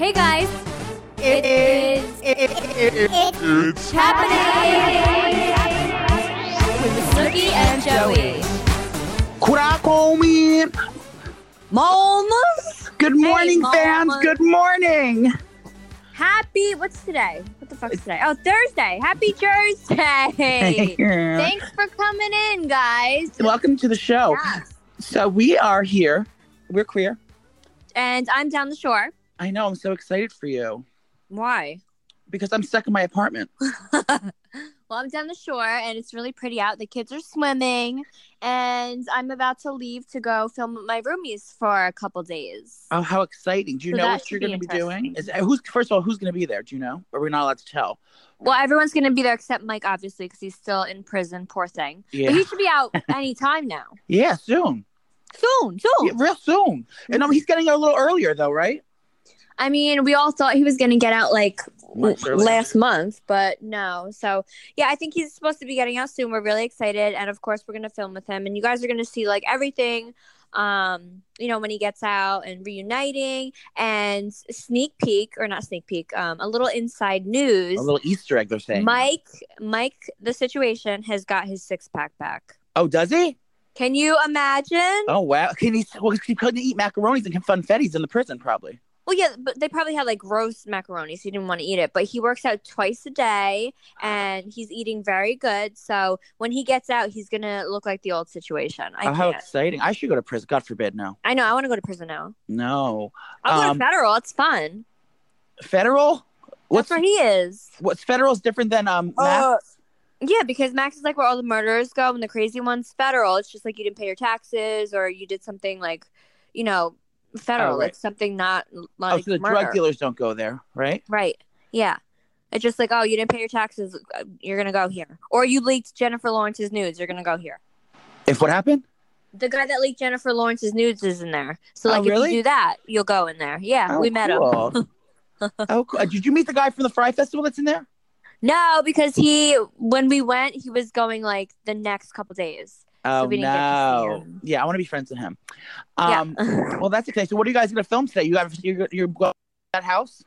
Hey guys, It is. it's happening with Snooki and Joey. Kurakomi. Moms. Good morning, Mama. fans. Good morning. Happy. What's today? What the fuck's today? Oh, Thursday. Happy Thursday. Thanks for coming in, guys. Welcome to the show. Yes. So we are here. We're queer. And I'm down the shore. I know. I'm so excited for you Why? because I'm stuck in my apartment. Well, I'm down the shore and it's really pretty out. The kids are swimming, and I'm about to leave to go film with my roomies for a couple days. Oh, how exciting! Do you So know that what you're going to be doing? Is who's first of all who's going to be there? Do you know? Or we're not allowed to tell? Well, everyone's going to be there except Mike, obviously, because he's still in prison. Poor thing. But Yeah. he should be out anytime now. Yeah, soon. Soon, soon. Yeah, real soon. And um, he's getting out a little earlier though, right? I mean, we all thought he was going to get out like earlier. last month, but no. So, yeah, I think he's supposed to be getting out soon. We're really excited. And of course, we're going to film with him. And you guys are going to see like everything, um, you know, when he gets out and reuniting and sneak peek or not sneak peek, um, a little inside news. A little Easter egg, they're saying. Mike, Mike, the situation has got his six pack back. Oh, does he? Can you imagine? Oh wow! Can he? Well, he couldn't eat macaronis and funfettis in the prison, probably. Well, yeah, but they probably had like roast macaroni, so he didn't want to eat it. But he works out twice a day, and he's eating very good. So when he gets out, he's gonna look like the old situation. I oh, how can't. exciting! I should go to prison. God forbid, no, I know. I want to go to prison now. no. I'll go Um, to federal. It's fun. Federal? What's That's where he is. what's federal is different than um. Max? Yeah, because Max is like where all the murderers go, and the crazy one's federal. It's just like you didn't pay your taxes, or you did something like, you know, federal. Oh, right. It's something not oh, like so the murder. drug dealers don't go there, right? Right. Yeah. It's just like, oh, you didn't pay your taxes. uh, You're to go here. Or you leaked Jennifer Lawrence's nudes. You're to go here. If what happened? The guy that leaked Jennifer Lawrence's nudes is in there. So, Oh, like, really? if you do that, you'll go in there. Yeah, Oh, we met him. oh, cool. Did you meet the guy from the Fyre Festival that's in there? No, because he, when we went, he was going like the next couple days. Oh we didn't get to see no! Yeah, I want to be friends with him. Um, yeah. well, that's okay. So, what are you guys going to film today? You have you're, you're going to that house,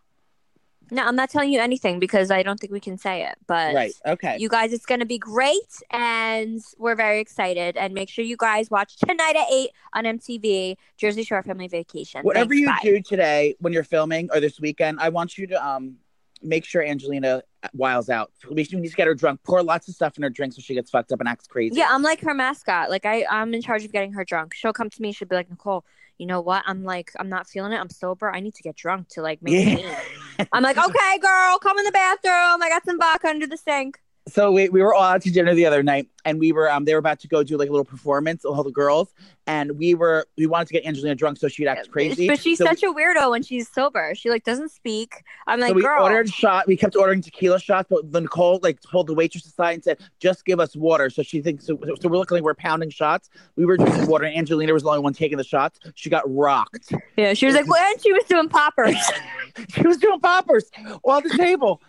no, I'm not telling you anything because I don't think we can say it. But right? Okay. you guys, it's going to be great. And we're very excited. And make sure you guys watch tonight at 8 on MTV, Jersey Shore Family Vacation. Whatever Thanks, you bye. do today when you're filming or this weekend, I want you to um make sure Angelina wiles out. We need to get her drunk. Pour lots of stuff in her drink so she gets fucked up and acts crazy. Yeah, I'm like her mascot. Like I, I'm in charge of getting her drunk. She'll come to me. She'll be like, Nicole, you know what? I'm like, I'm not feeling it. I'm sober. I need to get drunk to like make Yeah. I'm like, okay, girl, come in the bathroom. I got some vodka under the sink. So we, we were all out to dinner the other night, and we were um they were about to go do like a little performance, all the girls, and we were we wanted to get Angelina drunk so she'd act crazy. But she's so such a weirdo when she's sober. She like doesn't speak. I'm like, so we girl. ordered shot. We kept ordering tequila shots, but then Nicole like pulled the waitress aside and said, "Just give us water." So she thinks so, so we're looking like we're pounding shots. We were drinking water, and Angelina was the only one taking the shots. She got rocked. yeah, she was like, well, and she was doing poppers. she was doing poppers on the table.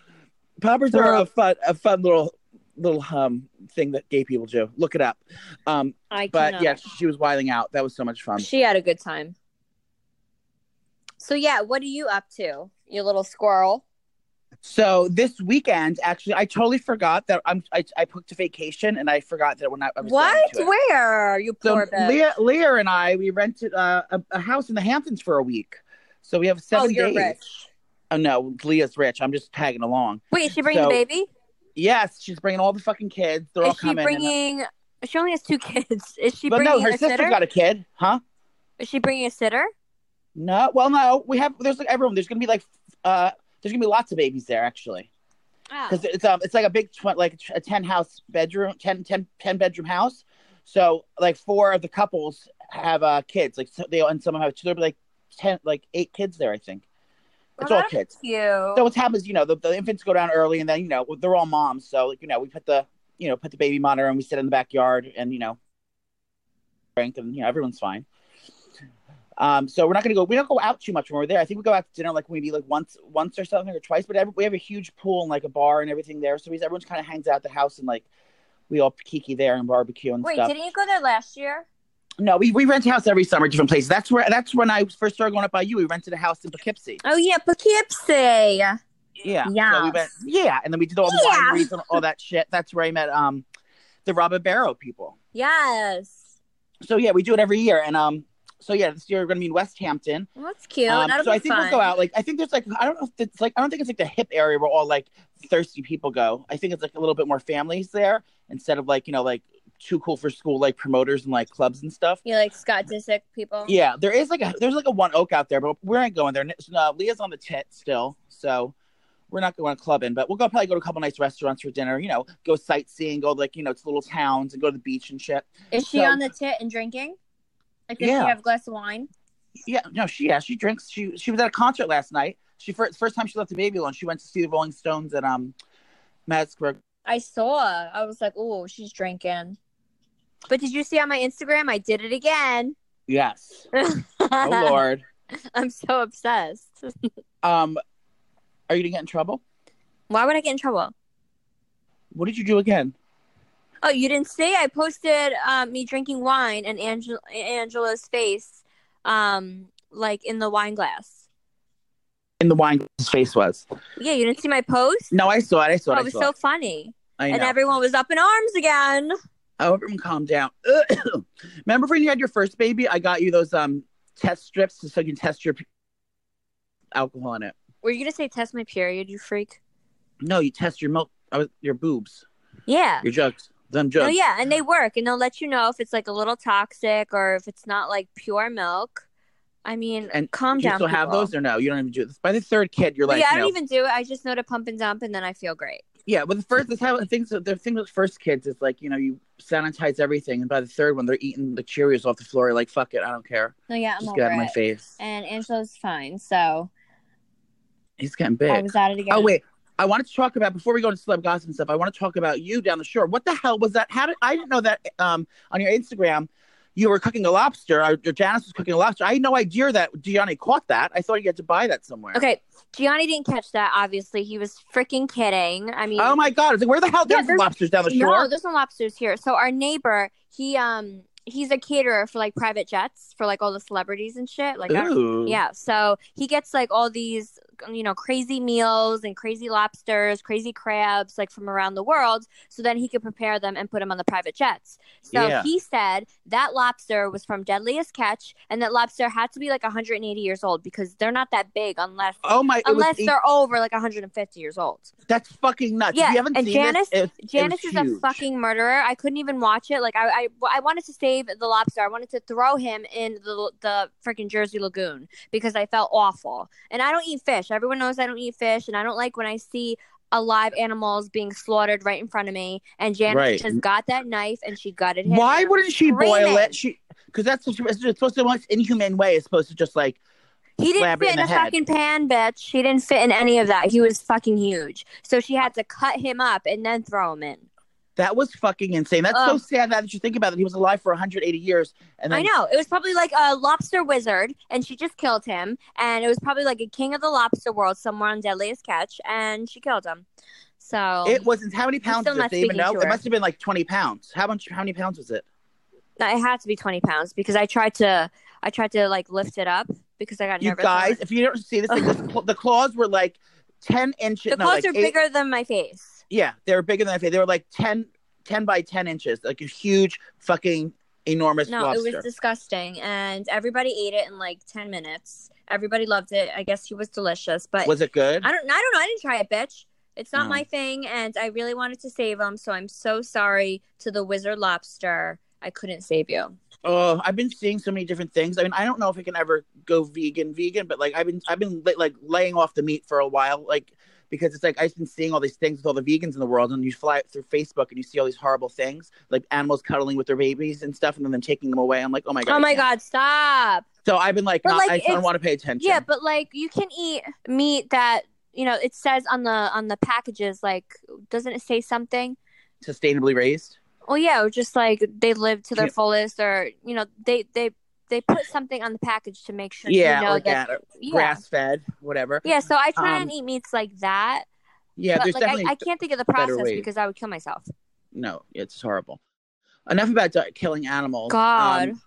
Poppers are a fun, a fun little little um thing that gay people do. Look it up. Um, I but cannot. yeah, she was wilding out. That was so much fun. She had a good time. So yeah, what are you up to, you little squirrel? So this weekend, actually, I totally forgot that I'm I, I booked a vacation and I forgot that when I, I was What? Where? You poor bitch. Leah, Leah and I we rented uh, a, a house in the Hamptons for a week. So we have oh, seven you're days. rich. Oh no, Leah's rich. I'm just tagging along. Wait, is she bringing So, the baby? Yes, she's bringing all the fucking kids. They're all Is she coming. and- bringing? She only has two kids. Is she but bringing no, her a sister's sitter? got a kid, huh? Is she bringing a sitter? No, well, no, we have. There's like everyone. There's gonna be like, uh, there's gonna be lots of babies there actually, Oh. because it's um, it's like a big, tw- like a ten house bedroom, 10, 10, 10 bedroom house. So like four of the couples have uh kids, like so they and some of have two. There'll be like ten, like eight kids there, I think. It's all kids. Cute. So what happens, you know, the, the infants go down early, and then you know they're all moms. So like, you know, we put the you know put the baby monitor and we sit in the backyard, and you know, drink, and you know everyone's fine. Um, so we're not gonna go. We don't go out too much when we're there. I think we go out to dinner like maybe like once, once or something, or twice. But every, we have a huge pool and like a bar and everything there. So we, everyone's kind of hangs out at the house and like we all kiki there and barbecue and Wait, stuff. Wait, didn't you go there last year? No, we, we rent a house every summer, different places. That's where that's when I first started going up by you. We rented a house in Poughkeepsie. Oh yeah, Poughkeepsie. Yeah. So we went, yeah, and then we did all the Yeah. wineries and all that shit. That's where I met um the Robert Barrow people. Yes. So yeah, we do it every year. And um so yeah, this year we're gonna be in West Hampton. Well, that's cute. Um, so I think fun. we'll go out. Like I think there's like I don't know if it's like I don't think it's like the hip area where all like thirsty people go. I think it's like a little bit more families there instead of like you know like too cool for school like promoters and like clubs and stuff. You like Scott Disick people? Yeah, there is like a there's like a one oak out there, but we ain't going there. Uh, Leah's on the tit still, so we're not going to club in. But we'll go probably go to a couple nice restaurants for dinner. You know, go sightseeing, go like you know to little towns and go to the beach and shit. Is she So- on the tit and drinking? Like, does Yeah. she have a glass of wine? Yeah, no, she yeah she drinks. She she was at a concert last night. She first first time she left the baby alone. She went to see the Rolling Stones at um Madison Square. I saw. I was like, oh, she's drinking. But did you see on my Instagram? I did it again. Yes. Oh Lord. I'm so obsessed. Um, are you gonna get in trouble? Why would I get in trouble? What did you do again? Oh, you didn't see? I posted um, me drinking wine and Angel- Angela's face, um, like in the wine glass. In the wine glass, face was. Yeah, you didn't see my post? No, I saw it. I saw it. Oh, it was so it. funny. I know. And everyone was up in arms again. Oh, everyone calm down. Remember when you had your first baby? I got you those um test strips so you can test your p- alcohol in it. Were you gonna say test my period, you freak? No, you test your milk, I was, your boobs, Yeah. your jugs, them No, jugs. yeah, and they work, and they'll let you know if it's like a little toxic or if it's not like pure milk. I mean, And calm Do you down. still have those or no? You don't even do this. By the third kid, you're like, yeah, I don't know, even do it. I just know to pump and dump, and then I feel great. yeah. But the first, that's how things. The thing with first kids is like, you know, you sanitize everything, and by the third one, they're eating the Cheerios off the floor. Like, fuck it, I don't care. No, yeah, I'm Just over get out of my it. face. And Angela's fine, so He's getting I big. was at it again. Oh wait, I wanted to talk about before we go to celeb gossip and stuff. I want to talk about you down the shore. What the hell was that? How did I didn't know that? Um, on your Instagram, you were cooking a lobster. Or, Janice was cooking a lobster. I had no idea that Gianni caught that. I thought he had to buy that somewhere. Okay, Gianni didn't catch that. Obviously, he was freaking kidding. I mean, Oh my god! I was like, where the hell? Yeah, There's there's- lobsters down the shore. no, there's no lobsters here. So our neighbor, he um, he's a caterer for like private jets for like all the celebrities and shit. Like, yeah. So he gets like all these, you know, crazy meals and crazy lobsters, crazy crabs, like from around the world. So then he could prepare them and put them on the private jets. So Yeah. he said that lobster was from Deadliest Catch, and that lobster had to be like 180 years old because they're not that big unless. Oh my! Unless they're over like 150 years old. that's fucking nuts. Yeah, you haven't and seen Janice- this, it, it Janice was is a fucking murderer. I couldn't even watch it. Like I, I, I wanted to save the lobster. I wanted to throw him in the the freaking Jersey Lagoon because I felt awful. And I don't eat fish. Everyone knows I don't eat fish, and I don't like when I see alive animals being slaughtered right in front of me. And Janice Right. just got that knife and she gutted him. Why wouldn't she boil it? She because that's what she- it's supposed to. The most inhumane way is supposed to just like He didn't fit in in, a head. fucking pan, bitch. He didn't fit in any of that. He was fucking huge. So she had to cut him up and then throw him in. That was fucking insane. That's so sad that you think about it. He was alive for 180 years, and then I know. It was probably like a lobster wizard, and she just killed him. And it was probably like a king of the lobster world somewhere on Deadliest Catch, and she killed him. So It wasn't. How many pounds did they even know? It must have been like twenty pounds. How much? How many pounds was it? No, it had to be twenty pounds because I tried to, I tried to like lift it up because I got You nervous. guys, if you don't see this, thing, this the claws were like ten inches. the no, claws like are eight- bigger than my face. Yeah, they were bigger than I think. They were like 10, 10 by ten inches, like a huge fucking enormous No, lobster. it was disgusting, and everybody ate it in like ten minutes. Everybody loved it. I guess he was delicious, but Was it good? I don't. I don't know. I didn't try it, bitch. It's not No. my thing, and I really wanted to save him. So I'm so sorry to the wizard lobster. I couldn't save you. Oh, I've been seeing so many different things. I mean, I don't know if I can ever go vegan, vegan, but like I've been, I've been like laying off the meat for a while, like because it's like I've been seeing all these things with all the vegans in the world, and you fly through Facebook and you see all these horrible things, like animals cuddling with their babies and stuff, and then them taking them away. I'm like, oh my god, Oh my god, stop. So I've been like, not, like, I don't want to pay attention. Yeah, but like you can eat meat that you know it says on the on the packages. Like, doesn't it say something? sustainably raised. Well, yeah, or just like they live to their Yeah. fullest, or you know they they they put something on the package to make sure Yeah, you know that. Yeah. grass fed, whatever. Yeah, so I try Um, and eat meats like that. Yeah, but there's like definitely I, I can't think of the process because I would kill myself. no, it's horrible. Enough about killing animals. God. Um,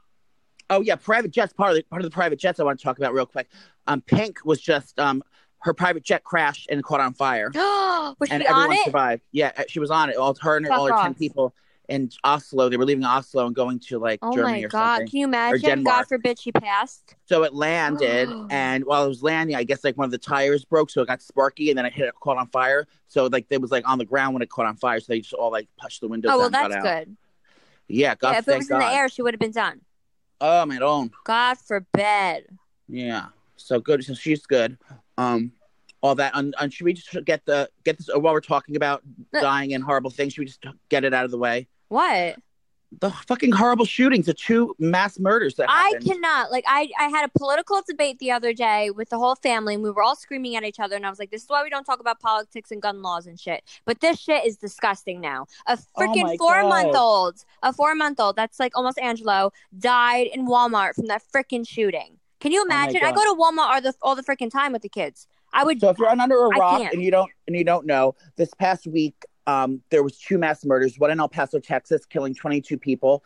Oh yeah, private jets. Part of the part of the private jets I want to talk about real quick. Um, Pink was just um her private jet crashed and caught on fire, was and she on everyone it? survived. Yeah, uh, she was on it. All her and Fuck all her ten people in Oslo. They were leaving Oslo and going to like Oh Germany my or god! something. Can you imagine? God forbid she passed. So it landed, and while it was landing, I guess like one of the tires broke, so it got sparky, and then it hit it caught on fire. So like it was like on the ground when it caught on fire, so they just all like pushed the windows. Oh well, that's good. Yeah, God, yeah, if it was in the air, she would have been done. Oh my own. God forbid. Yeah. So good. So she's good. Um, all that. And, and should we just get the get this while we're talking about dying and horrible things? Should we just get it out of the way? What? The fucking horrible shootings, the two mass murders that I cannot. Like, I I had a political debate the other day with the whole family, and we were all screaming at each other. And I was like, "This is why we don't talk about politics and gun laws and shit." But this shit is disgusting now. A Oh freaking four month old, a four month old, that's like almost Angelo, died in Walmart from that freaking shooting. Can you Oh imagine? I go to Walmart all the all the freaking time with the kids. I would. So if you're under a rock and you don't and you don't know, this past week um, there was two mass murders. One in El Paso, Texas, killing 22 people,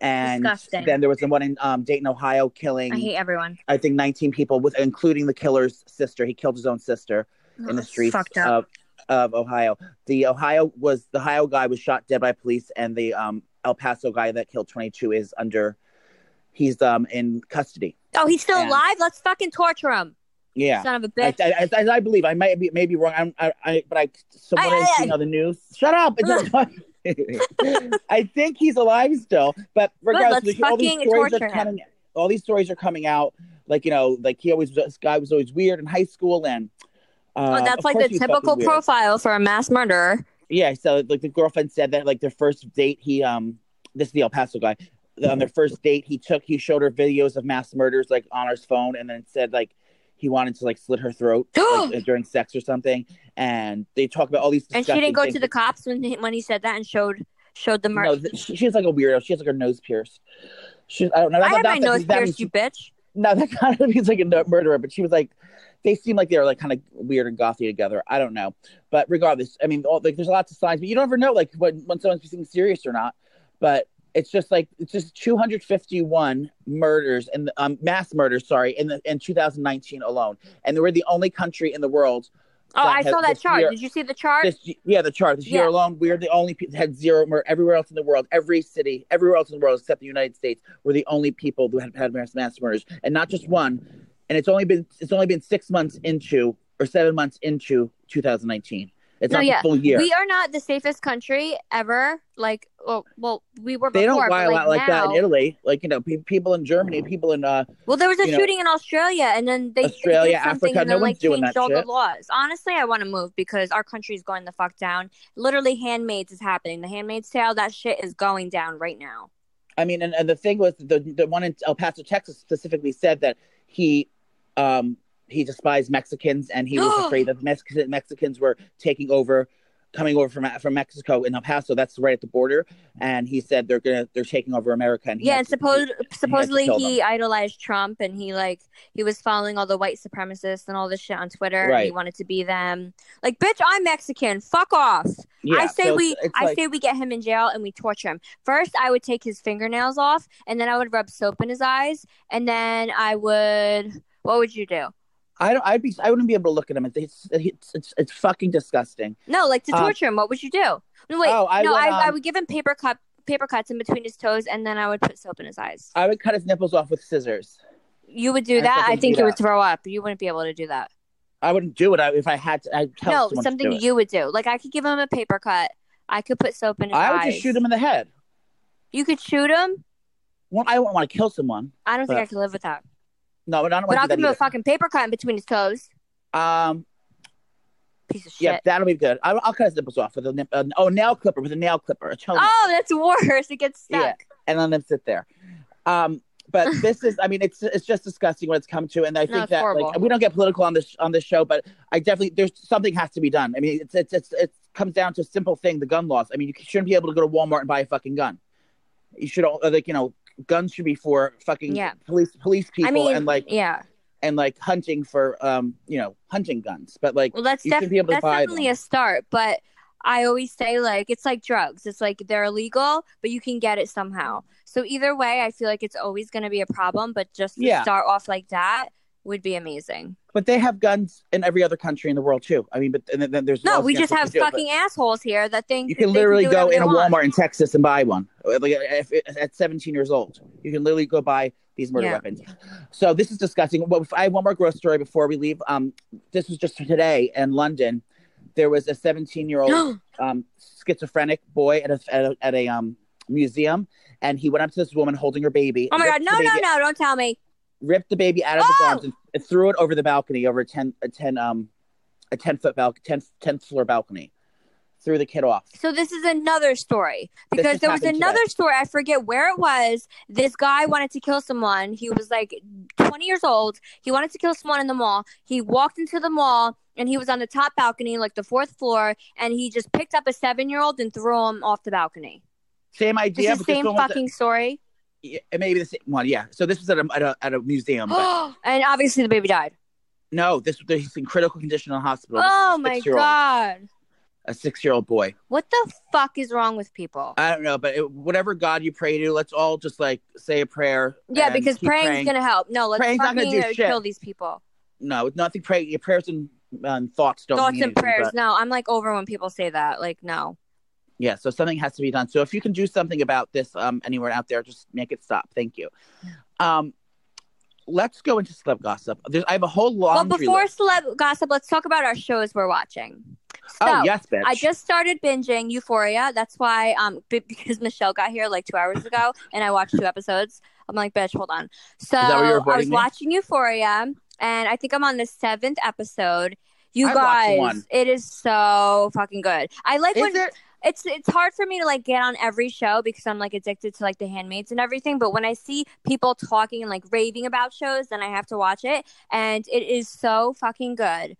and Disgusting. then there was the one in um, Dayton, Ohio, killing I hate everyone. I think 19 people, with including the killer's sister. He killed his own sister. in the Oh, streets of, of Ohio. The Ohio was the Ohio guy was shot dead by police, and the um, El Paso guy that killed 22 is under. He's um in custody. oh, he's still and- alive. Let's fucking torture him. Yeah. Son of a I, bitch. I, as, as I believe, I might be maybe wrong. I'm, I, I, but I someone Aye, has seen on the news. Shut up! I think he's alive still, but regardless, let's all these stories are torture him. coming. All these stories are coming out. Like you know, like he always this guy was always weird in high school, and uh, oh, that's like the typical profile for a mass murderer. Yeah, so like the girlfriend said that like their first date, he um, this is the El Paso guy. On their first date, he took he showed her videos of mass murders like on his phone, and then said like he wanted to like slit her throat like, uh, during sex or something. And they talk about all these. And she didn't go things. to the cops when he, when he said that and showed showed the No, murder. th- she, she's like a weirdo. She has like her nose pierced. She's I don't know. I Not, had my that- nose that pierced, means you bitch. No, that kind of means like a murderer, but she was like, they seem like they were like kind of weird and gothy together. I don't know, but regardless, I mean, all, like there's lots of signs, but you don't ever know like when when someone's being serious or not. But it's just like it's just 251 murders and um, mass murders, sorry, in the in 2019 alone, and we're the only country in the world. Oh, I saw that chart. year- Did you see the chart? This yeah, the chart this year alone, we're the only people that had zero murder everywhere else in the world. Every city, everywhere else in the world except the United States, we're the only people who had had mass, mass murders, and not just one. And it's only been it's only been six months into or seven months into 2019. It's No, not yeah. full year. We are not the safest country ever. Like, well, well we were they before, don't but wild like out like that in Italy. Like you know, pe- people in Germany, people in uh, Well, there was a you know, shooting in Australia, and then they Australia, Africa, no then, like one's doing that all the laws. Honestly, I want to move because our country is going the fuck down. Literally, Handmaids is happening. The Handmaid's Tale, that shit is going down right now. I mean, and, and the thing was, the the one in El Paso, Texas, specifically said that he, um, he despised Mexicans and he was afraid that Mex- Mexicans were taking over, coming over from from Mexico in El Paso. That's right at the border, and he said they're gonna they're taking over America. And he Yeah, and supposed supposedly kill he idolized Trump, and he like he was following all the white supremacists and all this shit on Twitter. and he wanted to be them. Like, bitch, I'm Mexican. Fuck off. yeah, I say so we it's I like- say we get him in jail and we torture him. First, I would take his fingernails off, and then I would rub soap in his eyes, and then I would. What would you do? I don't. I'd be. I wouldn't be able to look at him. It's it's it's, it's fucking disgusting. No, like to Um, torture him. What would you do? No, wait, Oh, I no, would, I, I um, would give him paper cut paper cuts in between his toes, and then I would put soap in his eyes. I would cut his nipples off with scissors. You would do I that. I think you would throw up. You wouldn't be able to do that. I wouldn't do it I- if I had to. I'd tell no, something you would do. Like I could give him a paper cut. I could put soap in his I would eyes. just shoot him in the head. You could shoot him. Well, I wouldn't want to kill someone. I don't think I could live with that. No, but I don't But I'll want give him a fucking paper cut in between his toes. Um, Piece of shit. yeah, that'll be good. I'll, I'll cut his nipples off with a uh, oh nail clipper with a nail clipper, a Oh, that's worse. It gets stuck. Yeah. and let them sit there. Um, but this is, I mean, it's it's just disgusting what it's come to, and I think it's that horrible. like we don't get political on this on this show, but I definitely there's something has to be done. I mean, it's it's it's it comes down to a simple thing: the gun laws. I mean, you shouldn't be able to go to Walmart and buy a fucking gun. You should all like you know guns should be for fucking Yeah. police police people I mean, and like yeah. and like hunting for um you know hunting guns, but like Well, that's def- be able to that's definitely them. a start. But I always say like it's like drugs. It's like they're illegal, but you can get it somehow. So either way, I feel like it's always going to be a problem. But just to Yeah. start off like that would be amazing. But they have guns in every other country in the world too. I mean, but and then, there's No, we just have they do, fucking assholes here that think You can literally do go in a want. Walmart in Texas and buy one. Like at 17 years old, you can literally go buy these murder Yeah. weapons. So this is disgusting. Well, I have one more gross story before we leave. Um, this was just today in London. There was a 17 year old um, schizophrenic boy at a, at a at a um museum, and he went up to this woman holding her baby. Oh my god! No, no, no! Don't tell me. Ripped the baby out of his Oh! arms and, and threw it over the balcony, over a 10 a 10 um a 10 foot balcony, 10 10th floor balcony. Threw the kid off. So this is another story because there was another today. story. I forget where it was. This guy wanted to kill someone. He was like 20 years old. He wanted to kill someone in the mall. He walked into the mall and he was on the top balcony, like the fourth floor, and he just picked up a seven year old and threw him off the balcony. Same It's idea, the same fucking story. Yeah, it may be the same one. Yeah. So this was at a at a, at a museum. But and obviously the baby died. no, this he's in critical condition in the hospital. Oh my god. A six year old boy. What the fuck is wrong with people? I don't know, but it, whatever God you pray to, let's all just like say a prayer. Yeah, because keep praying, gonna help. No, let's Praying's not gonna uh, shit. kill these people. No, nothing. Pray your prayers and, and thoughts don't Thoughts mean and anything, prayers. but- No, I'm like over when people say that. Like, no. Yeah, so something has to be done. So if you can do something about this, um, anyone out there, just make it stop. Thank you. Um, let's go into celeb gossip. There's, I have a whole long. Well, before list. celeb gossip, let's talk about our shows we're watching. So, oh yes, bitch. I just started binging Euphoria. That's why, um, b- because Michelle got here like two hours ago, and I watched two episodes. I'm like, bitch, hold on. So that why you're I was me? watching Euphoria, and I think I'm on the seventh episode. You I guys, it is so fucking good. I like Is when it? It's it's hard for me to like get on every show because I'm like addicted to like the handmaids and everything. But when I see people talking and like raving about shows, then I have to watch it, and it is so fucking good.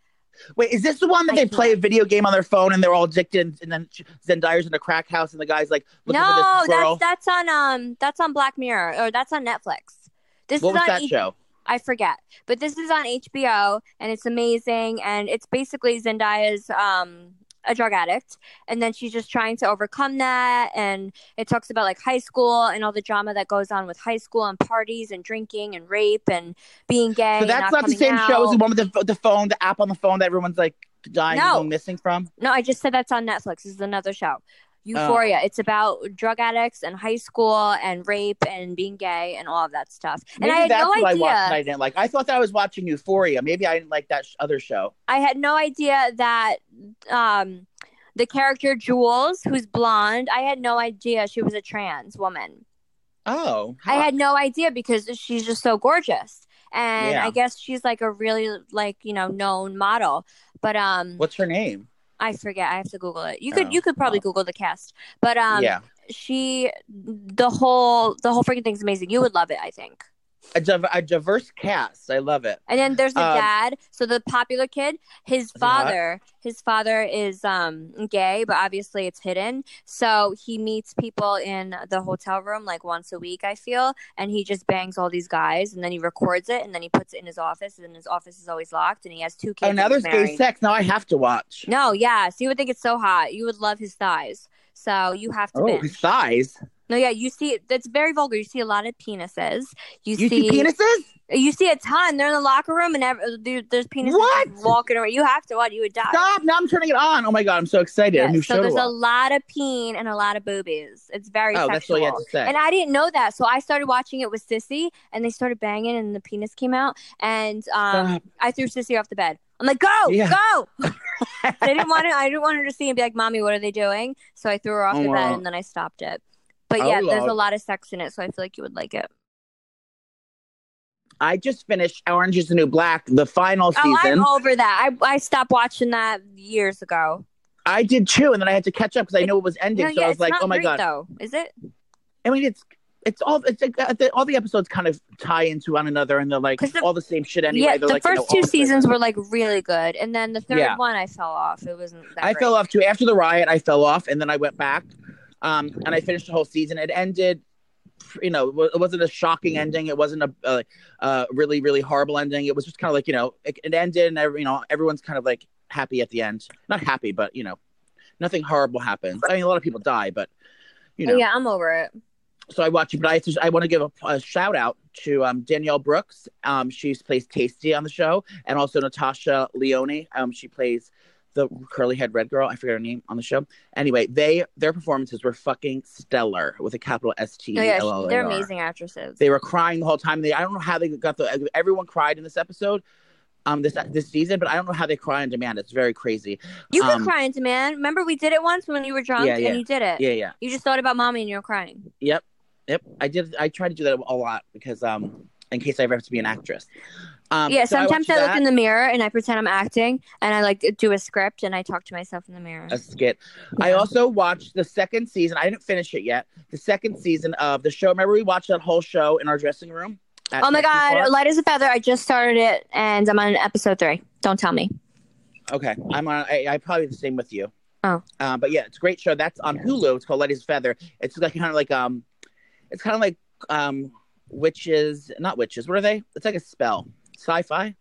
Wait, is this the one that I they can't. play a video game on their phone and they're all addicted, and then Zendaya's in a crack house and the guy's like looking no, for this girl? that's that's on um that's on Black Mirror or that's on Netflix. This what is was on that H- show? I forget, but this is on HBO and it's amazing. And it's basically Zendaya's um a drug addict, and then she's just trying to overcome that. And it talks about like high school and all the drama that goes on with high school and parties and drinking and rape and being gay. So that's not, the same out. show as the one with the, the phone, the app on the phone that everyone's like dying No. missing from. No, I just said that's on Netflix. This is another show. Oh. Euphoria. It's about drug addicts and high school and rape and being gay and all of that stuff. And I had that's no what I idea. watched I didn't like. I thought that I was watching Euphoria. Maybe I didn't like that sh- other show. I had no idea that um, the character Jules, who's blonde, I had no idea she was a trans woman. Oh, I had no idea because she's just so gorgeous. And Yeah. I guess she's like a really like, you know, known model. But um What's her name? I forget. I have to Google it. You could Oh, you could probably. Google the cast. But um yeah, she the whole the whole freaking thing's amazing. You would love it, I think. A, div- a diverse cast. I love it. And then there's the Um, dad. So the popular kid, his father, his father is um gay, but obviously it's hidden. So he meets people in the hotel room like once a week, I feel, and he just bangs all these guys and then he records it and then he puts it in his office and his office is always locked and he has two kids. Oh, now there's gay sex. Now I have to watch. No, yeah. So you would think it's so hot. You would love his thighs. So you have to Oh, binge. his thighs. No, yeah, you see that's very vulgar. You see a lot of penises. You, You see penises? You see a ton. They're in the locker room, and ev- there- there's penises What? walking around. You have to what? You would die. Stop! Now I'm turning it on. Oh my god, I'm so excited. Yeah, a new so there's a lot of peen and a lot of boobies. It's very Oh, sexual. you had to say. And I didn't know that, so I started watching it with Sissy, and they started banging, and the penis came out, and um. I threw Sissy off the bed. I'm like, go, Yeah. go. I didn't want to. I didn't want her to see and be like, "Mommy, what are they doing?" So I threw her off Oh, the bed, and then I stopped it. But yeah, there's a lot of sex in it, so I feel like you would like it. I just finished Orange is the New Black, the final season. Oh. I'm over that. I I stopped watching that years ago. I did too, and then I had to catch up because I knew it was ending. No, so yeah, I was like, "Oh my great, god!" though, is it? I mean, it's it's all it's like, uh, the, all the episodes kind of tie into one another, and they're like the- all the same shit anyway. yeah, They're the like, you first know, two seasons were like really good, and then the third Yeah. one I fell off. It wasn't. That I great. fell off too after the riot. I fell off, and then I went back, um, and I finished the whole season. It ended, you know, it wasn't a shocking ending. It wasn't a, a, a really really horrible ending. It was just kind of like you know, it, it ended, and every, you know, everyone's kind of like happy at the end. Not happy, but you know, Nothing horrible happens. I mean, a lot of people die, but you know. Yeah, I'm over it. So I watch it, but I I want to give a, a shout out to um, Danielle Brooks. Um, she plays Taystee on the show, and also Natasha Lyonne. Um, she plays the curly head red girl. I forget her name on the show. Anyway, they their performances were fucking stellar with a capital S T Oh, yeah, L L A R. they're amazing actresses. They were crying the whole time. They I don't know how they got the everyone cried in this episode, um this this season, but I don't know how they cry on demand. It's very crazy. you could um, cry into demand. Remember we did it once when you were drunk Yeah, yeah. and you did it. Yeah, yeah, You just thought about mommy and you were crying. yep, yep. I did. I try to do that a lot because um in case I ever have to be an actress. Um, yeah, so sometimes I, watched look in the mirror and I pretend I'm acting and I like do a script and I talk to myself in the mirror. a skit. I also watched the second season. I didn't finish it yet. The second season of the show. Remember we watched that whole show in our dressing room. Oh my god, Park? light as a feather. I just started it and I'm on episode three. Don't tell me. Okay, I'm on. I, I probably the same with you. Oh. uh, but yeah, it's a great show. That's on Hulu. It's called Light as a Feather. It's like kind of like um, it's kind of like um, witches, not witches. What are they? It's like a spell, sci-fi.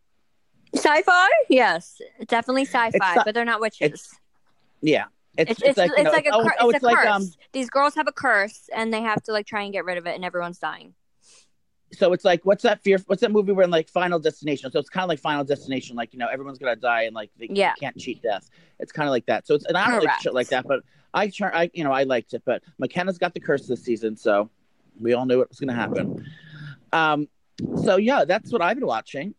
Sci-fi? Yes, definitely sci-fi, sci- but they're not witches. Yeah, it's It's it's, it's, you know, like a oh, cur- oh, it's, it's a like curse. um, These girls have a curse and they have to like try and get rid of it, and everyone's dying. so it's like what's that fear? What's that movie where in like Final Destination? So it's kind of like Final Destination, like you know everyone's gonna die and like they Yeah. can't cheat death. It's kind of like that. So it's and I don't like shit like that, but I try. I you know I liked it, but McKenna's got the curse this season, so we all knew it was gonna happen. Um, so yeah, that's what I've been watching.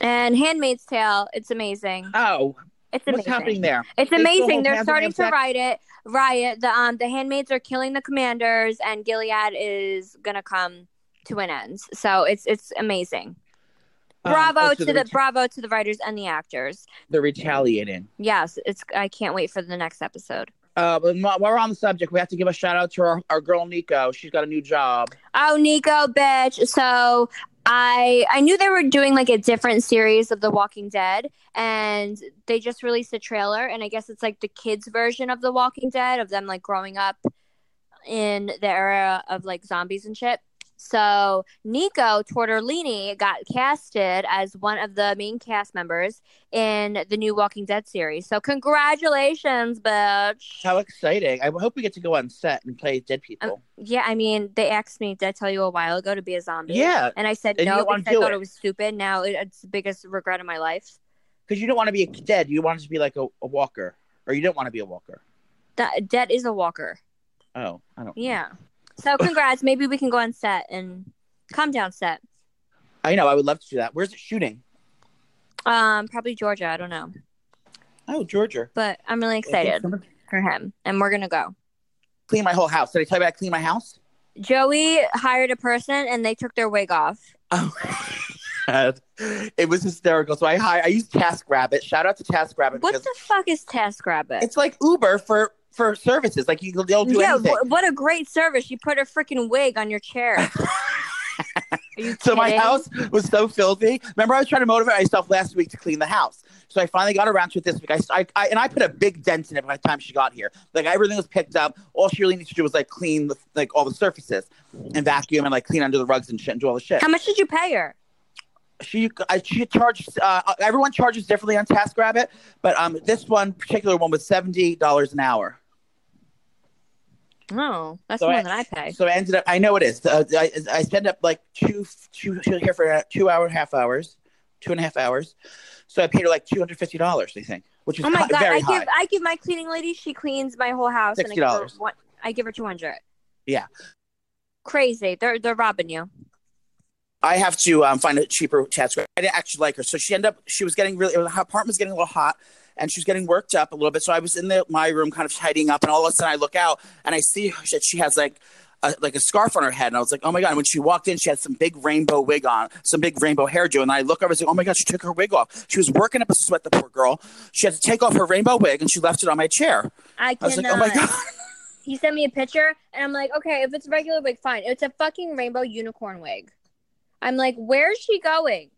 And Handmaid's Tale, it's amazing. Oh, It's what's amazing. happening there? It's amazing. They're starting to sex? it. Riot. The um the handmaids are killing the commanders, and Gilead is gonna come to an end. So it's it's amazing. Um, Bravo oh, so to the reta- bravo to the writers and the actors. they're retaliating. Yes, it's. I can't wait for the next episode. Uh, but while we're on the subject, we have to give a shout out to our, our girl Nico. She's got a new job. Oh, Nico, bitch. So I I knew they were doing like a different series of The Walking Dead, and they just released a trailer, and I guess it's like the kids' version of The Walking Dead of them like growing up in the era of like zombies and shit. So Nico Tortorella got casted as one of the main cast members in the new Walking Dead series. So congratulations, bitch. How exciting! I hope we get to go on set and play dead um, people. Yeah, I mean, they asked me, did I tell you a while ago to be a zombie? yeah, And I said And no because I thought it. it was stupid. Now it's the biggest regret of my life. because you don't want to be a dead. You want to be like a, a walker, or you don't want to be a walker. That dead is a walker. Oh, I don't. Yeah. So congrats. Maybe we can go on set and come down set. I know. I would love to do that. Where's it shooting? Um, probably Georgia. I don't know, Oh, Georgia. but I'm really excited for him, and we're gonna go. Clean my whole house. Did I tell you about clean my house? Joey hired a person, and they took their wig off. Oh, it was hysterical. So I hi- I used TaskRabbit. Shout out to TaskRabbit. What the fuck is TaskRabbit? It's like Uber for for services. Like you, they'll do yeah, anything. wh- what a great service! You put a freaking wig on your chair. So my house was so filthy. Remember, I was trying to motivate myself last week to clean the house. So I finally got around to it this week. I, I, I and I put a big dent in it by the time she got here. Like everything was picked up. All she really needs to do was like clean the, like all the surfaces and vacuum and like clean under the rugs and shit and do all the shit. How much did you pay her? She I, she charged. Uh, everyone charges differently on TaskRabbit, but um, this one particular one was seventy dollars an hour. Oh, that's So more I- than I pay. So I ended up. I know it is. Uh, I I spend up like two two two here for uh, two hour half hours, two and a half hours. So I paid her like two hundred fifty dollars. They think, which is Oh my god! I high. give I give my cleaning lady. She cleans my whole house. and I give her $60. one- I give her two hundred. Yeah. Crazy. They're they're robbing you. I have to um, find a cheaper task. I didn't actually like her, so she ended up. She was getting really. Her apartment was getting a little hot, and she was getting worked up a little bit. So I was in the, my room, kind of tidying up, and all of a sudden I look out and I see that she has like. A, like a scarf on her head, and I was like, "Oh my god!" And when she walked in, she had some big rainbow wig on, some big rainbow hairdo, and I look over, and I was like, "Oh my god!" She took her wig off. She was working up a sweat, the poor girl. She had to take off her rainbow wig, and she left it on my chair. I I was like, "Oh my god!" He sent me a picture, and I'm like, okay, if it's a regular wig, fine. It's a fucking rainbow unicorn wig. I'm like, where's she going?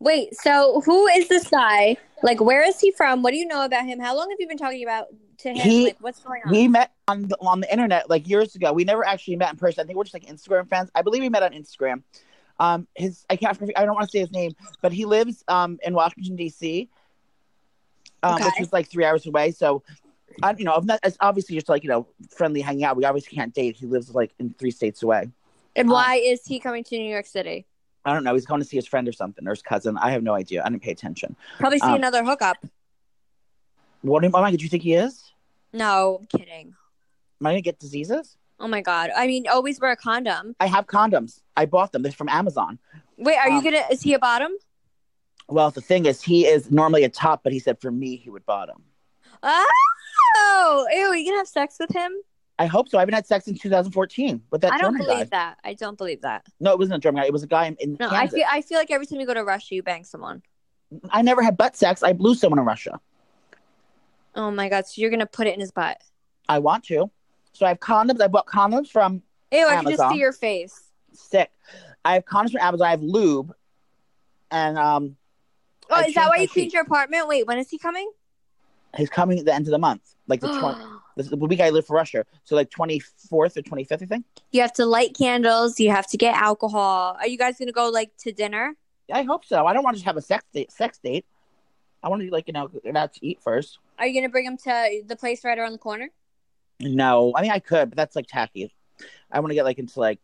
Wait, so who is this guy? Like, where is he from? What do you know about him? How long have you been talking about to him? He- like, what's going on? We met on the, on the internet like years ago. We never actually met in person. I think we're just like Instagram friends. I believe we met on Instagram. Um, his I can't I don't want to say his name, but he lives um in Washington D.C., um, which is like three hours away. So I, you know, not, it's obviously just like you know, friendly hanging out. We obviously can't date. He lives like in three states away. And Um, why is he coming to New York City? I don't know. He's going to see his friend or something, or his cousin. I have no idea. I didn't pay attention. Probably see um, another hookup. What am I? Did you think he is? No, I'm kidding. Am I gonna get diseases? Oh my god. I mean, always wear a condom. I have condoms. I bought them. They're from Amazon. Wait, are you Um, gonna? Is he a bottom? Well, the thing is, he is normally a top, but he said for me he would bottom. Oh, ew! You gonna have sex with him? I hope so. I haven't had sex in 2014 with that I don't German believe guy. that. I don't believe that. No, it wasn't a German guy. It was a guy in, No, I feel. I feel like every time you go to Russia, you bang someone. I never had butt sex. I blew someone in Russia. Oh my god! So you're gonna put it in his butt? I want to. So I have condoms. I bought condoms from Ew! I can just see your face. Sick. I have condoms from Amazon. I have lube, and um, Oh, I is that why you cleaned your apartment? Wait, when is he coming? he's coming at the end of the month, like the 20, this the week I live for Russia. So like 24th or 25th, I think. you have to light candles. You have to get alcohol. Are you guys gonna go like to dinner? I hope so. I don't want to just have a sex date. Sex date. I want to like you know out to eat first. Are you gonna bring him to the place right around the corner? No, I mean I could, but that's like tacky. I want to get like into like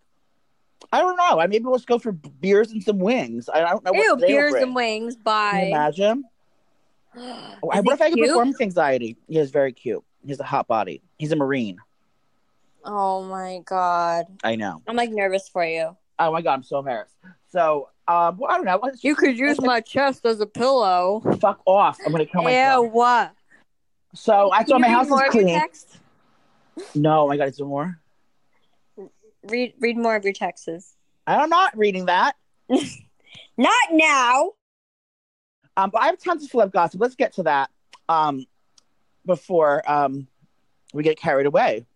I don't know. I maybe let's go for beers and some wings. I don't know what Ew, beers and wings. Can you Bye. imagine? Is what he if I could performance anxiety? He is very cute. He has a hot body. He's a marine. Oh my god. I know. I'm like nervous for you. Oh my god, I'm so embarrassed. So, um, well, I don't know. Let's You could use my chest as a pillow. fuck off. I'm gonna kill Ew, myself. what? So I Can thought my house more is clean. text? No, I got to do more. Read read more of your texts. I'm not reading that. Not now. Um, but I have tons of celeb gossip. Let's get to that. Um, before um we get carried away.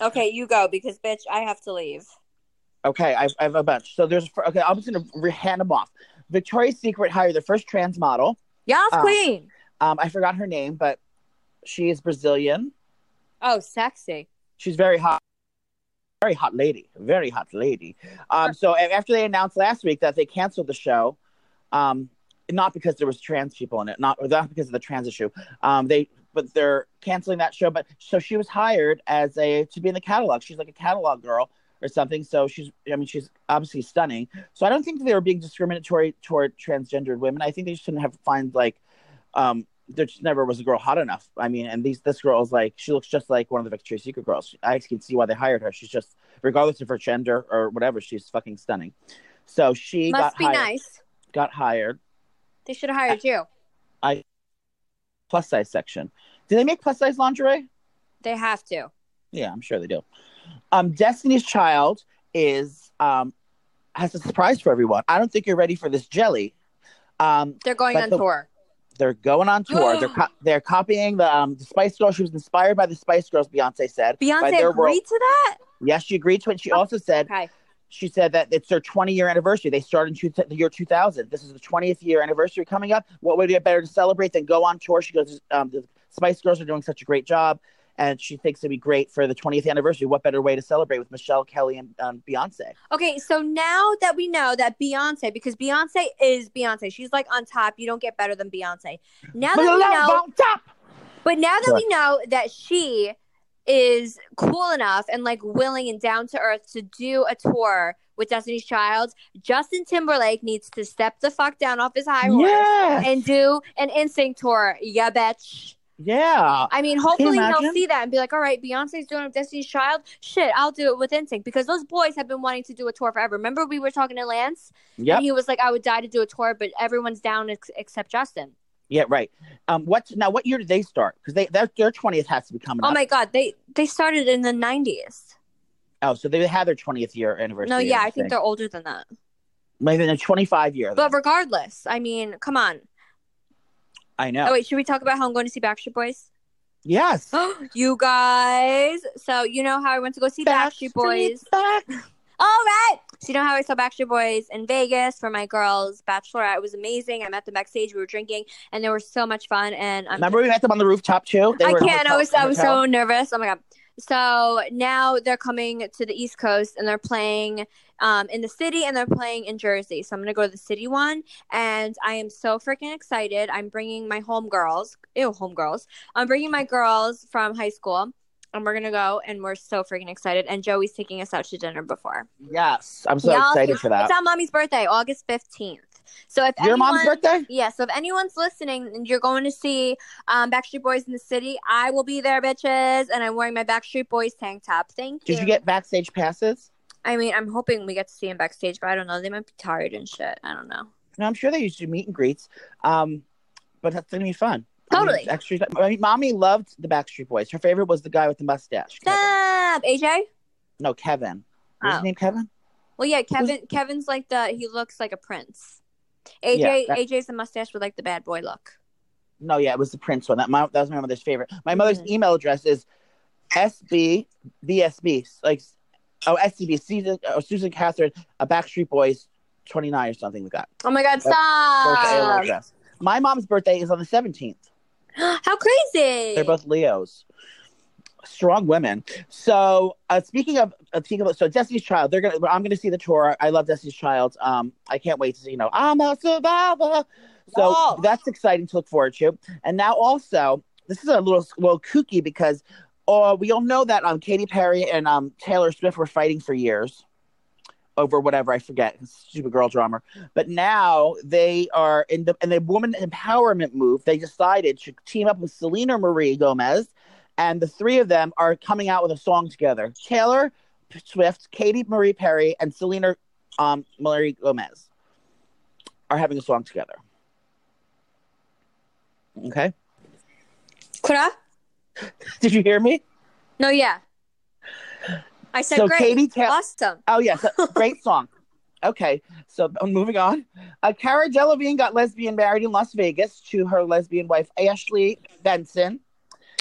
Okay, you go because bitch, I have to leave. Okay, I've, I have a bunch. So there's okay. I'm just gonna re- hand them off. Victoria's Secret hired their first trans model. Yes, Uh, queen. Um, I forgot her name, but she is Brazilian. Oh, sexy. She's very hot. Very hot lady. Very hot lady. Um, so after they announced last week that they canceled the show, um, not because there was trans people in it, not not because of the trans issue. Um, they but they're canceling that show. But so she was hired as a to be in the catalog. She's like a catalog girl or something. So she's I mean she's obviously stunning. So I don't think they were being discriminatory toward transgendered women. I think they just didn't have find like um there just never was a girl hot enough. I mean, and these this girl is like she looks just like one of the Victoria's Secret girls. I can see why they hired her. She's just regardless of her gender or whatever, she's fucking stunning. So she Must got be hired, nice. got hired They should have hired you. I plus size section. Do they make plus size lingerie? They have to. Yeah, I'm sure they do. Um, Destiny's Child is um has a surprise for everyone. I don't think you're ready for this jelly. Um, They're going on the- tour. they're going on tour. they're co- they're copying the um the Spice Girls. She was inspired by the Spice Girls. Beyonce said. Beyonce agreed world- to that? Yes, she agreed to it. She also said Okay. She said that it's their 20 year anniversary. They started in two, the year 2000. This is the 20th year anniversary coming up. What would be better to celebrate than go on tour? She goes, um, the Spice Girls are doing such a great job, and she thinks it'd be great for the 20th anniversary. What better way to celebrate with Michelle Kelly and um, Beyonce? Okay, so now that we know that Beyonce, because Beyonce is Beyonce, she's like on top. You don't get better than Beyonce. Now that we know, on top. but now that Sure. we know that she is cool enough and like willing and down to earth to do a tour with Destiny's Child, Justin Timberlake needs to step the fuck down off his high horse Yes. and do an NSYNC tour. Yeah, bitch. yeah. I mean, hopefully he'll see that and be like, all right, Beyonce's doing it with Destiny's Child. Shit, I'll do it with NSYNC because those boys have been wanting to do a tour forever. Remember, we were talking to Lance Yeah. and he was like, I would die to do a tour, but everyone's down ex- except Justin. Yeah. Right. Um. What's now? What year did they start? Because they their, their 20th has to be coming Oh up. my God, they they started in the 90s. Oh, so they had their 20th year anniversary. No, yeah, I think they're older than that. maybe their 25 year. But regardless, I mean, come on. I know. Oh, wait, should we talk about how I'm going to see Backstreet Boys? yes. you guys. So, you know how I went to go see Backstreet Boys? Back. All right. So you know how I saw Backstreet Boys in Vegas for my girls' bachelorette? It was amazing. I met them backstage. We were drinking, and they were so much fun. And I'm Remember we met them on the rooftop too. They I were in a can't. I was I was so nervous. Oh my god. So now they're coming to the East Coast and they're playing um, in the city and they're playing in Jersey. So I'm gonna go to the city one, and I am so freaking excited. I'm bringing my home homegirls, ew, homegirls. I'm bringing my girls from high school, and we're gonna go, and we're so freaking excited. And Joey's taking us out to dinner before. Yes, I'm so Y'all, excited for that. It's on mommy's birthday, August 15th. So if Your anyone, mom's birthday? yeah, so if anyone's listening and you're going to see um, Backstreet Boys in the city, I will be there, bitches, and I'm wearing my Backstreet Boys tank top. Thank you. Did you get backstage passes? I mean, I'm hoping we get to see him backstage, but I don't know. They might be tired and shit. I don't know. No, I'm sure they used to do meet and greets. Um, but that's gonna be fun. Totally. I mean, mommy loved the Backstreet Boys. Her favorite was the guy with the mustache. Kevin. Stop, AJ. No, Kevin. Was Oh. his name Kevin? Well, yeah, Kevin. Kevin's like the he looks like a prince. AJ, Yeah, that- AJ's the mustache with like the bad boy look. No, yeah, it was the Prince one. That my that was my mother's favorite. My mother's Mhm. email address is SB BSB like oh SCB Susan oh, Susan Catherine a Backstreet Boys twenty nine or something like that. Oh my God, That was the AOL stop! My mom's birthday is on the seventeenth. How crazy! They're both Leos. Strong women. So uh, speaking of uh, speaking of so Destiny's Child, they're gonna. I'm gonna see the tour. I love Destiny's Child. Um, I can't wait to see. You know, I'm a survivor. So Oh. that's exciting to look forward to. And now also, this is a little little kooky because, uh, we all know that um Katy Perry and um Taylor Swift were fighting for years over whatever I forget, stupid girl drama. But now they are in the in the woman empowerment move. They decided to team up with Selena Marie Gomez, and the three of them are coming out with a song together. Taylor Swift, Katy Marie Perry, and Selena um, Marie Gomez are having a song together. Okay, Kura? did you hear me? No, yeah. I said So great. Katy Ta- awesome. Oh yes, great song. Okay, so I'm moving on. Uh, Cara Delevingne got lesbian married in Las Vegas to her lesbian wife Ashley Benson.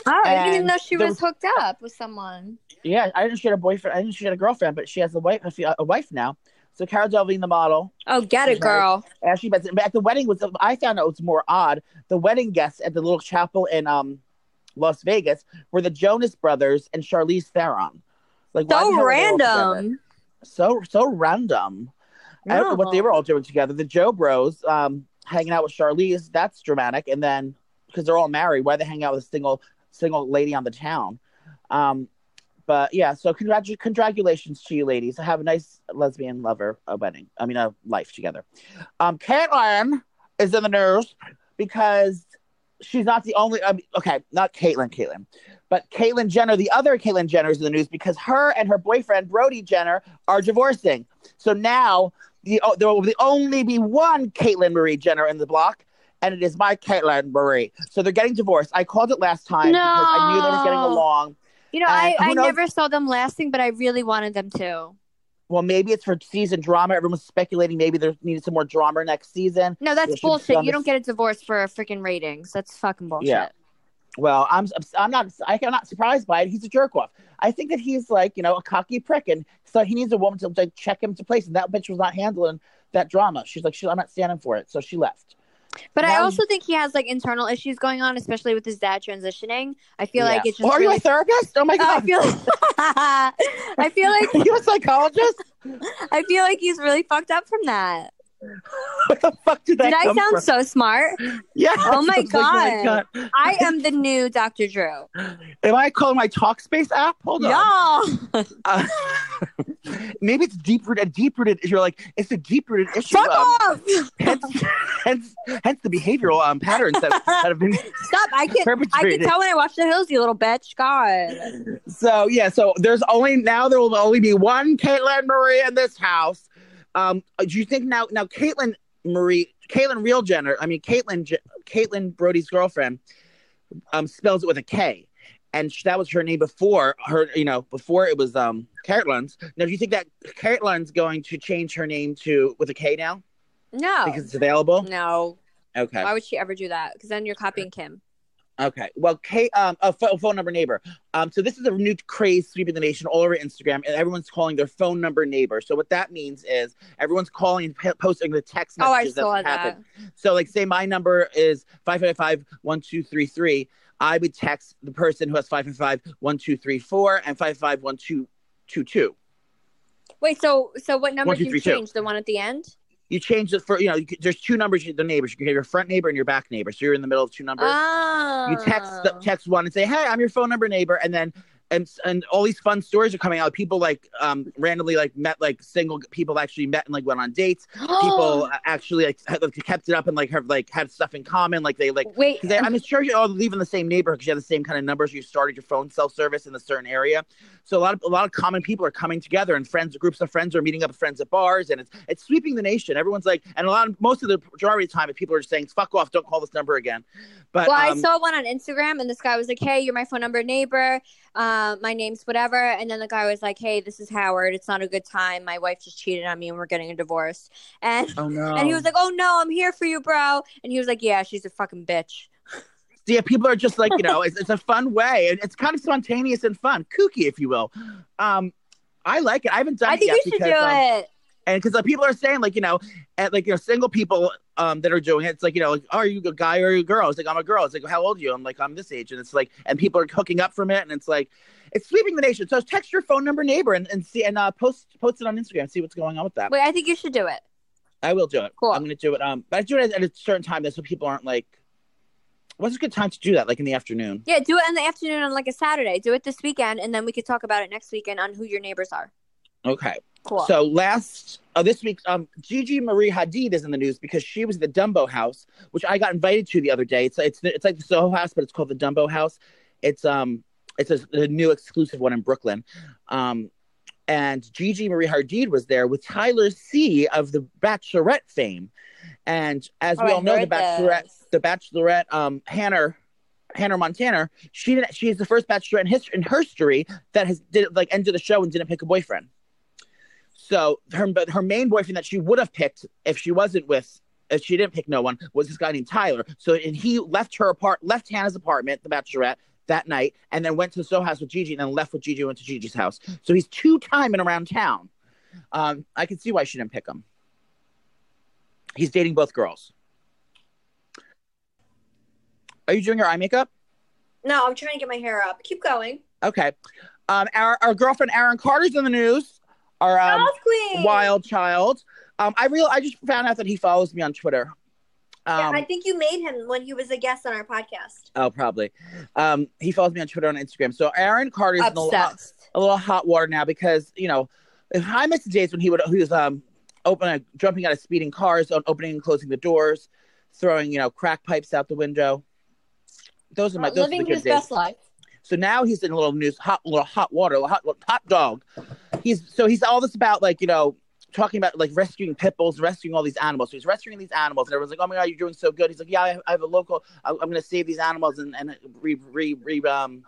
Oh, I didn't even know she there was hooked up with someone. Yeah, I didn't she had a boyfriend. I didn't she had a girlfriend, but she has a wife. A, a wife now. So Cara Delevingne, the model, Oh, get it, girl. Ashley Benson. But at the wedding was I found out it was more odd. The wedding guests at the little chapel in um Las Vegas were the Jonas Brothers and Charlize Theron. Like So hell are they all together? random. So so random. I don't know what they were all doing together. The Joe Bros, um, hanging out with Charlize, that's dramatic. And then because they're all married, why they hang out with a single single lady on the town? Um, but yeah, so congratu- congratulations to you ladies. Have a nice lesbian lover a wedding. I mean, a life together. Um, Caitlyn is in the news because she's not the only. I mean, okay, not Caitlyn, Caitlyn, but Caitlyn Jenner. The other Caitlyn Jenner is in the news because her and her boyfriend Brody Jenner are divorcing. So now the, oh, there will only be one Caitlyn Marie Jenner in the block, and it is my Caitlyn Marie. So they're getting divorced. I called it last time because I knew they were getting along. You know, I, I knows- never saw them lasting, but I really wanted them to. Well, maybe it's for season drama. Everyone's speculating maybe there needed some more drama next season. No, that's bullshit. You don't get a divorce for freaking ratings. That's fucking bullshit. Yeah. Well, I'm I'm not I'm not surprised by it. He's a jerk off. I think that he's like you know a cocky prick, and so he needs a woman to like check him to place. And that bitch was not handling that drama. She's like, she, I'm not standing for it, so she left. But I Now- also think he has like internal issues going on, especially with his dad transitioning. I feel like it's just. Oh, are you a therapist? Oh my god! I feel. I feel like are you a psychologist? I feel like he's really fucked up from that. what the fuck did that Did I sound from? so smart? Yeah. Oh my like, God. God. I am the new Dr. Drew. Am I calling my Talkspace app? Hold on. Uh, maybe it's deep rooted. Deep rooted. You're like it's a deep rooted issue. fuck um, off! hence, hence, hence the behavioral um, patterns that, that have been Stop! I can I can tell when I watch The Hills, you little bitch. God. So yeah, so there's only now there will only be one Caitlin Marie in this house. Um, do you think now now Caitlin Marie, Caitlin Real Jenner, I mean Caitlin Caitlin Brody's girlfriend, um, spells it with a K, and that was her name before her, you know, before it was um Caitlin's. Now, do you think that Caitlin's going to change her name to with a K now No. because it's available? no. Okay. Why would she ever do that? Because then you're copying Kim. Okay. Well, Kate, um, a pho- phone number neighbor. Um, so this is a new craze sweeping the nation all over Instagram, and everyone's calling their phone number neighbor. So what that means is everyone's calling and p- posting the text Oh, I messages saw that happened. So, like, say my number is five five five one two three three. I would text the person who has five five five one two three four and five five one two two two. Wait, so so what number One, two, three, you two. change? The one at the end? You change it for you know. You, there's two numbers. The neighbors. You can have your front neighbor and your back neighbor. So you're in the middle of two numbers. Oh. you text the, oh. text one and say, "Hey, I'm your phone number neighbor," and then and and all these fun stories are coming out. People like um randomly like met like single people actually met and like went on dates. People actually like had- like, kept it up and like have like had stuff in common. Like they like Wait, because I'm sure you all live in the same neighborhood because you have the same kind of numbers. You started your phone self service in a certain area, so a lot of a lot of common people are coming together, and friends, groups of friends are meeting up with friends at bars, and it's it's sweeping the nation. Everyone's like, and a lot of most of the majority of the time, people are just saying, "Fuck off, don't call this number again." But well, I um, saw one on Instagram, and this guy was like, "Hey, you're my phone number neighbor. Uh, my name's whatever." And then the guy was like, "Hey, this is Howard. It's not a good time. My wife just cheated on me, and we're getting a divorce." And oh no, and he was like, "Oh no, I'm here for you, bro." And he was like, "Yeah, she's a fucking bitch." yeah, people are just like, you know, it's, it's a fun way, and it's kind of spontaneous and fun, kooky, if you will. Um, I like it. I haven't done I it think yet you should because do um, it. And because like, people are saying like you know at like you know single people um that are doing it it's like you know like oh, are you a guy or are you a girl? It's like i'm a girl. It's like how old are you? I'm like i'm this age. And it's like and people are hooking up from it and it's like it's sweeping the nation. So text your phone number neighbor and, and see and uh post post it on instagram see what's going on with that. Wait, I think you should do it. i will do it. Cool. i'm gonna do it um but i do it at a certain time that's so people aren't like what's a good time to do that? Like in the afternoon. Yeah, do it in the afternoon on like a Saturday. Do it this weekend, and then we could talk about it next weekend on who your neighbors are. okay Cool. So last uh, this week, um, Gigi Marie Hadid is in the news because she was at the Dumbo House, which I got invited to the other day. It's it's it's like the Soho House, but it's called the Dumbo House. It's um it's a, a new exclusive one in Brooklyn. Um, and Gigi Marie Hadid was there with Tyler C of the Bachelorette fame, and as we Oh, I all know, the Bachelorette, this. the Bachelorette, um, Hannah. Hannah Montana, she didn't. She is the first bachelorette in history, in her history that has did like ended the show and didn't pick a boyfriend. So her but her main boyfriend that she would have picked if she wasn't with if she didn't pick no one was this guy named Tyler. So and he left her apart left Hannah's apartment, the Bachelorette, that night, and then went to the Soho house with Gigi, and then left with Gigi, went to Gigi's house. So he's two timing around town. Um, I can see why she didn't pick him. He's dating both girls. Are you doing your eye makeup? no, I'm trying to get my hair up. Keep going. Okay. Um, our, our girlfriend Aaron Carter's in the news. Our um, wild child. Um, I real I just found out that he follows me on Twitter. Yeah, Um, I think you made him when he was a guest on our podcast. oh, probably. Um, he follows me on Twitter and Instagram. So Aaron Carter's in a little, hot, a little hot water now because you know, if I miss the days when he would he was um opening jumping out of speeding cars, opening and closing the doors, throwing you know crack pipes out the window. Those are my those are the living good his days. best life. So now he's in a little news, hot, little hot water, hot, hot dog. He's so he's all this about like you know talking about like rescuing pit bulls, rescuing all these animals. So he's rescuing these animals, and everyone's like, "Oh my god, you're doing so good." He's like, "Yeah, I, I have a local. I, I'm going to save these animals and and re, re, re um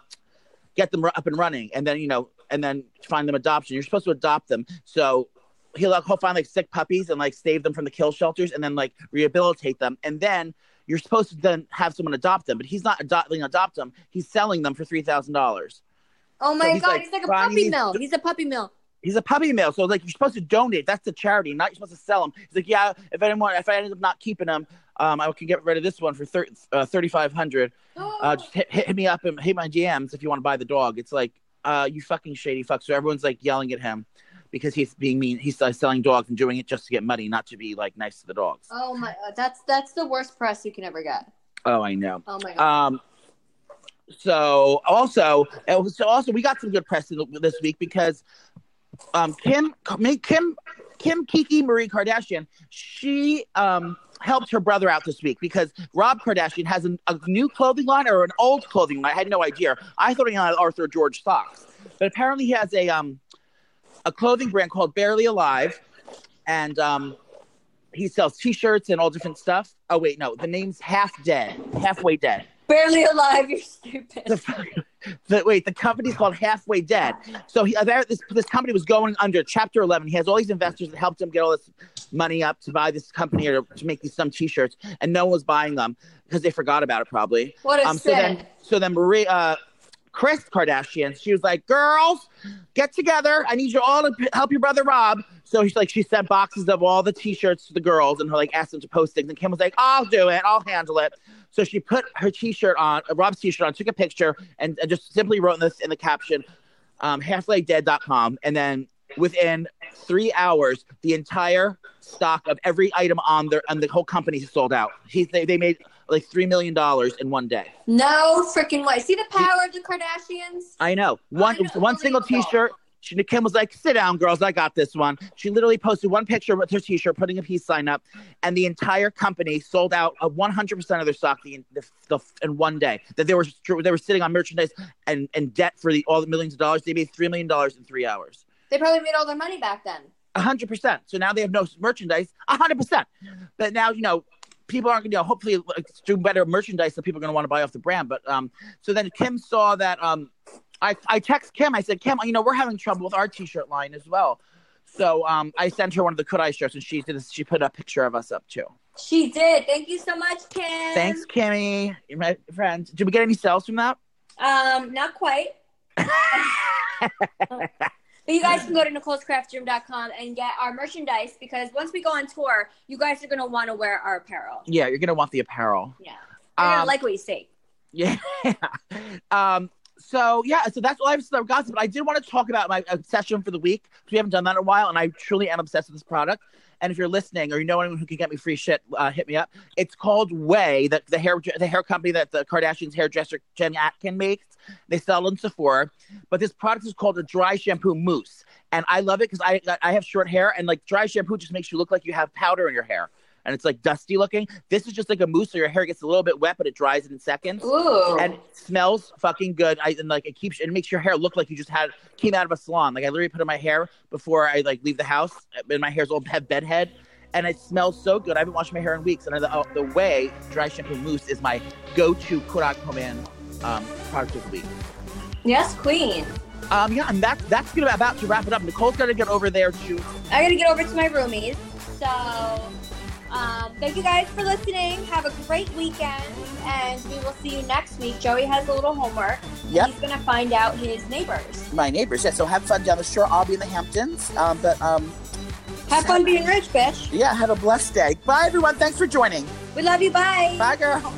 get them up and running, and then you know, and then find them adoption. You're supposed to adopt them, so." He'll, like, he'll find like sick puppies and like save them from the kill shelters and then like rehabilitate them and then you're supposed to then have someone adopt them but he's not adopting adopt them he's selling them for three thousand dollars Oh So my he's god, like, he's like a puppy mill. He's a puppy mill. He's a puppy mill, so like you're supposed to donate. That's the charity, not you're supposed to sell them. He's like, yeah, if anyone, if I end up not keeping them, um, I can get rid of this one for thir- uh, thirty five hundred. Uh, just hit, hit me up and hit my DMs if you want to buy the dog. It's like, uh, you fucking shady fuck. So everyone's like yelling at him because he's being mean. He's uh, selling dogs and doing it just to get money, not to be like nice to the dogs. oh my god, that's that's the worst press you can ever get. Oh, I know. Oh my god. Um, so also, it was- so also we got some good press this week because um, Kim, Kim, Kim Kiki Marie Kardashian, she um helped her brother out this week because Rob Kardashian has an, a new clothing line or an old clothing line. I had no idea. I thought he had Arthur George socks, but apparently he has a um a clothing brand called Barely Alive, and um he sells T-shirts and all different stuff. Oh wait, no, the name's Half Dead, Halfway Dead Barely alive. You're stupid. the, the wait the company's called halfway dead so he, there, this, this company was going under chapter 11 he has all these investors that helped him get all this money up to buy this company or to make these some t-shirts and no one was buying them because they forgot about it probably what a um so then so then marie uh Kris Kardashian. She was like, "Girls, get together. I need you all to p- help your brother Rob." So she's like, she sent boxes of all the T-shirts to the girls and her like asked them to post things. And Kim was like, "I'll do it. I'll handle it." So she put her T-shirt on, uh, Rob's T-shirt on, took a picture, and, and just simply wrote this in the caption, um, halfwaydead.com, and then within three hours, the entire stock of every item on their on the whole company sold out. He, they, they made like three million dollars in one day. No freaking way. See the power of the Kardashians? I know. One know, one single. T-shirt. She, Kim was like, "Sit down, girls. I got this one." She literally posted one picture with her T-shirt, putting a peace sign up, and the entire company sold out of 100 percent of their stock the, the, the, in one day. That they were they were sitting on merchandise and, and debt for the all the millions of dollars. They made three million dollars in three hours. They probably made all their money back then. Hundred percent. So now they have no merchandise. Hundred percent. But now you know people aren't going to you know, hopefully like, do better merchandise, so people are going to want to buy off the brand. But um, so then Kim saw that um, I I text Kim. I said, Kim, you know we're having trouble with our T-shirt line as well. So um, I sent her one of the Kudai shirts, and she did. She put a picture of us up too. She did. Thank you so much, Kim. Thanks, Kimmy, You're my friend. Did we get any sales from that? Um, not quite. But you guys can go to Nicole'sCraftRoom.com and get our merchandise because once we go on tour, you guys are gonna want to wear our apparel. Yeah, you're gonna want the apparel. Yeah. You're gonna Um, like what you see. Yeah. um. So yeah. So that's all I have to gossip. But I did want to talk about my obsession for the week. 'cause We haven't done that in a while, and I truly am obsessed with this product. And if you're listening, or you know anyone who can get me free shit, uh, hit me up. It's called Ouai, that the hair the hair company that the Kardashians hairdresser Jen Atkin makes. They sell in Sephora, but this product is called a dry shampoo mousse, and I love it because I I have short hair, and like dry shampoo just makes you look like you have powder in your hair. And it's like dusty looking. This is just like a mousse, so your hair gets a little bit wet, but it dries in seconds Ooh. and it smells fucking good. I and like it keeps it makes your hair look like you just had came out of a salon. Like I literally put in my hair before I like leave the house, and my hair's all have bedhead, and it smells so good. I haven't washed my hair in weeks, and I, the, the Ouai dry shampoo mousse is my go-to Kodak Command um, product of the week. yes, Queen. Um, yeah, and that's that's gonna about to wrap it up. Nicole's got to get over there too. I gotta get over to my roomies. So um, thank you guys for listening. Have a great weekend, and we will see you next week. Joey has a little homework. Yep. He's gonna find out his neighbors. my neighbors. Yeah, so have fun down the shore. I'll be in the Hamptons. Um, but um, Have fun being rich, bitch. yeah, have a blessed day. Bye, everyone. Thanks for joining. We love you. Bye. Bye, girl.